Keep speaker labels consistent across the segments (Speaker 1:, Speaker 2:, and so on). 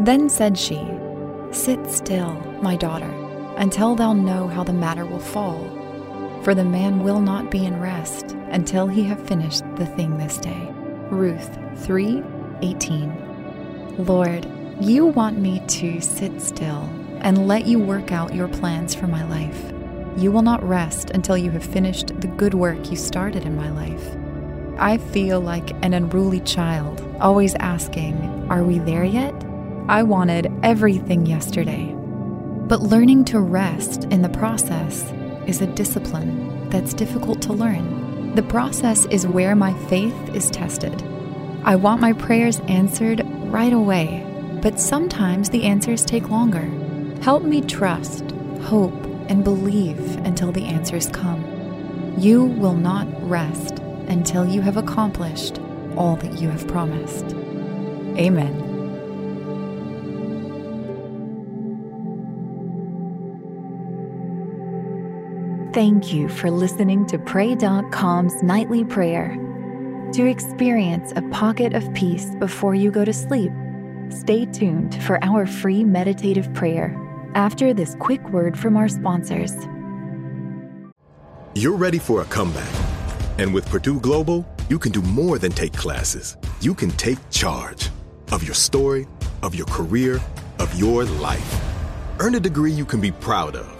Speaker 1: Then said she, Sit still, my daughter, until thou know how the matter will fall. For the man will not be in rest until he have finished the thing this day. Ruth 3 18. Lord, you want me to sit still and let you work out your plans for my life. You will not rest until you have finished the good work you started in my life. I feel like an unruly child, always asking, Are we there yet? I wanted everything yesterday. But learning to rest in the process is a discipline that's difficult to learn. The process is where my faith is tested. I want my prayers answered right away, but sometimes the answers take longer. Help me trust, hope, and believe until the answers come. You will not rest until you have accomplished all that you have promised. Amen. Thank you for listening to Pray.com's nightly prayer. To experience a pocket of peace before you go to sleep, stay tuned for our free meditative prayer after this quick word from our sponsors.
Speaker 2: You're ready for a comeback. And with Purdue Global, you can do more than take classes. You can take charge of your story, of your career, of your life. Earn a degree you can be proud of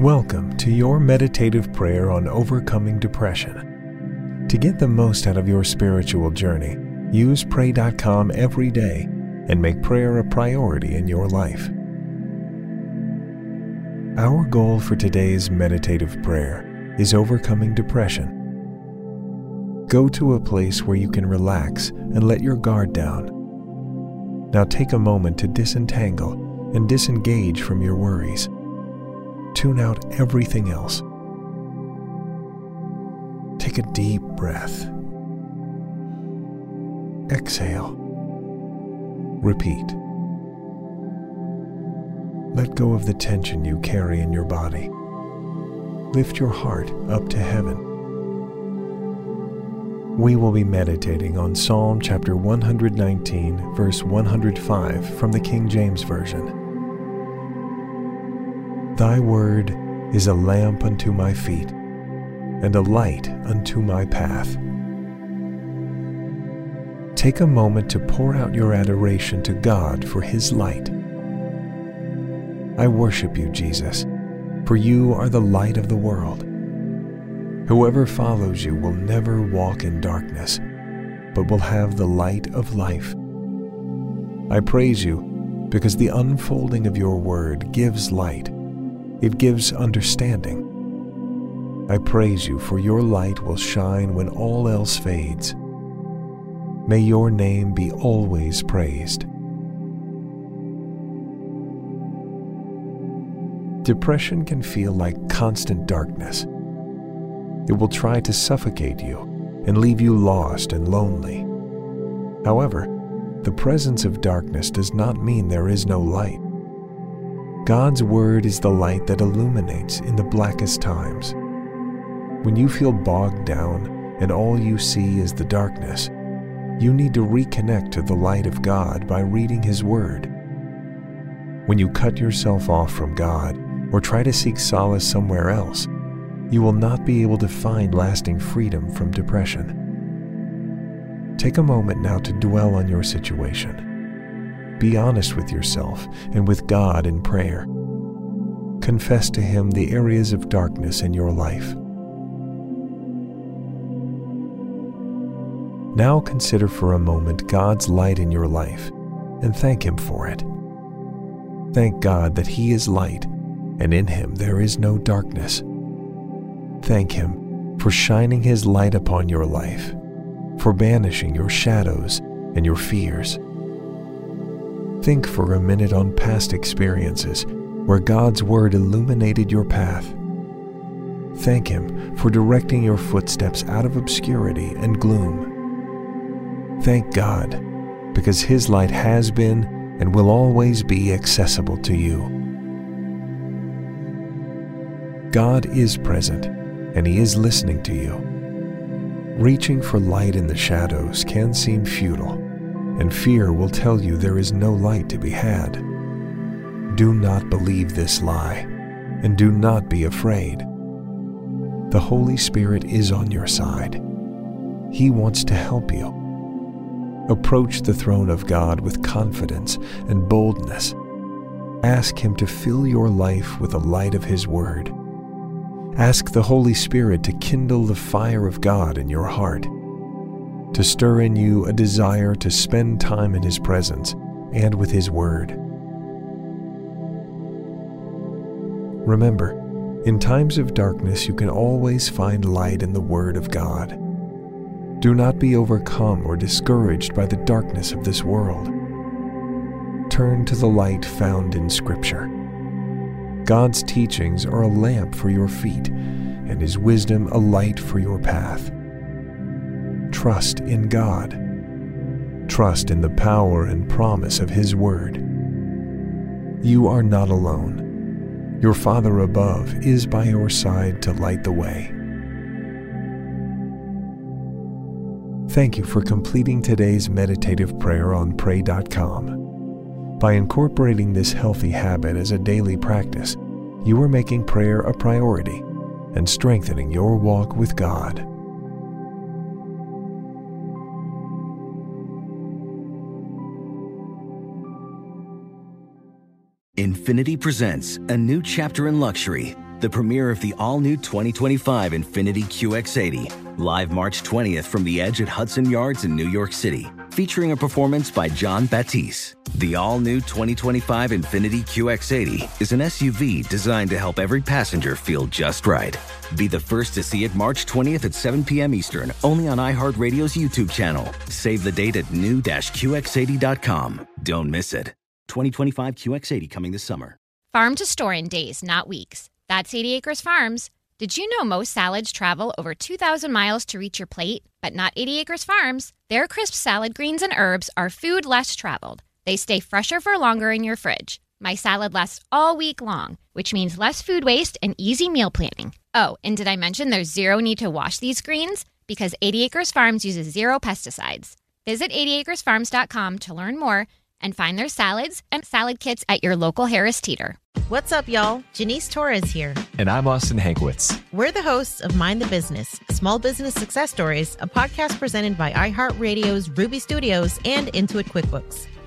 Speaker 3: Welcome to your meditative prayer on overcoming depression. To get the most out of your spiritual journey, use Pray.com every day and make prayer a priority in your life. Our goal for today's meditative prayer is overcoming depression. Go to a place where you can relax and let your guard down. Now take a moment to disentangle and disengage from your worries. Tune out everything else. Take a deep breath. Exhale. Repeat. Let go of the tension you carry in your body. Lift your heart up to heaven. We will be meditating on Psalm chapter 119, verse 105 from the King James Version. Thy word is a lamp unto my feet, and a light unto my path. Take a moment to pour out your adoration to God for His light. I worship you, Jesus, for you are the light of the world. Whoever follows you will never walk in darkness, but will have the light of life. I praise you because the unfolding of your word gives light it gives understanding. I praise you, for your light will shine when all else fades. May your name be always praised. Depression can feel like constant darkness. It will try to suffocate you and leave you lost and lonely. However, the presence of darkness does not mean there is no light. God's Word is the light that illuminates in the blackest times. When you feel bogged down and all you see is the darkness, you need to reconnect to the light of God by reading His Word. When you cut yourself off from God or try to seek solace somewhere else, you will not be able to find lasting freedom from depression. Take a moment now to dwell on your situation. Be honest with yourself and with God in prayer. Confess to Him the areas of darkness in your life. Now consider for a moment God's light in your life and thank Him for it. Thank God that He is light and in Him there is no darkness. Thank Him for shining His light upon your life, for banishing your shadows and your fears. Think for a minute on past experiences where God's Word illuminated your path. Thank Him for directing your footsteps out of obscurity and gloom. Thank God, because His light has been and will always be accessible to you. God is present, and He is listening to you. Reaching for light in the shadows can seem futile, and fear will tell you there is no light to be had. Do not believe this lie, and do not be afraid. The Holy Spirit is on your side. He wants to help you. Approach the throne of God with confidence and boldness. Ask Him to fill your life with the light of His Word. Ask the Holy Spirit to kindle the fire of God in your heart, to stir in you a desire to spend time in His presence and with His Word. Remember, in times of darkness, you can always find light in the Word of God. Do not be overcome or discouraged by the darkness of this world. Turn to the light found in Scripture. God's teachings are a lamp for your feet, and His wisdom a light for your path. Trust in God. Trust in the power and promise of His Word. You are not alone. Your Father above is by your side to light the way. Thank you for completing today's meditative prayer on pray.com. By incorporating this healthy habit as a daily practice, you are making prayer a priority and strengthening your walk with God.
Speaker 4: Infiniti presents a new chapter in luxury, the premiere of the all new 2025 Infiniti QX80, live March 20th from the edge at Hudson Yards in New York City, featuring a performance by Jon Batiste. The all new 2025 Infiniti QX80 is an SUV designed to help every passenger feel just right. Be the first to see it March 20th at 7 p.m. Eastern, only on iHeartRadio's YouTube channel. Save the date at new-QX80.com. Don't miss it. 2025 QX80 coming this summer.
Speaker 5: Farm to store in days, not weeks. That's 80 Acres Farms. Did you know most salads travel over 2,000 miles to reach your plate? But not 80 Acres Farms. Their crisp salad greens and herbs are food less traveled. They stay fresher for longer in your fridge. My salad lasts all week long, which means less food waste and easy meal planning. Oh, and did I mention there's zero need to wash these greens? Because 80 Acres Farms uses zero pesticides. Visit 80acresfarms.com to learn more and find their salads and salad kits at your local Harris Teeter.
Speaker 6: What's up, y'all? Janice Torres here.
Speaker 7: And I'm Austin Hankwitz.
Speaker 6: We're the hosts of Mind the Business Small Business Success Stories, a podcast presented by iHeartRadio's Ruby Studios and Intuit QuickBooks.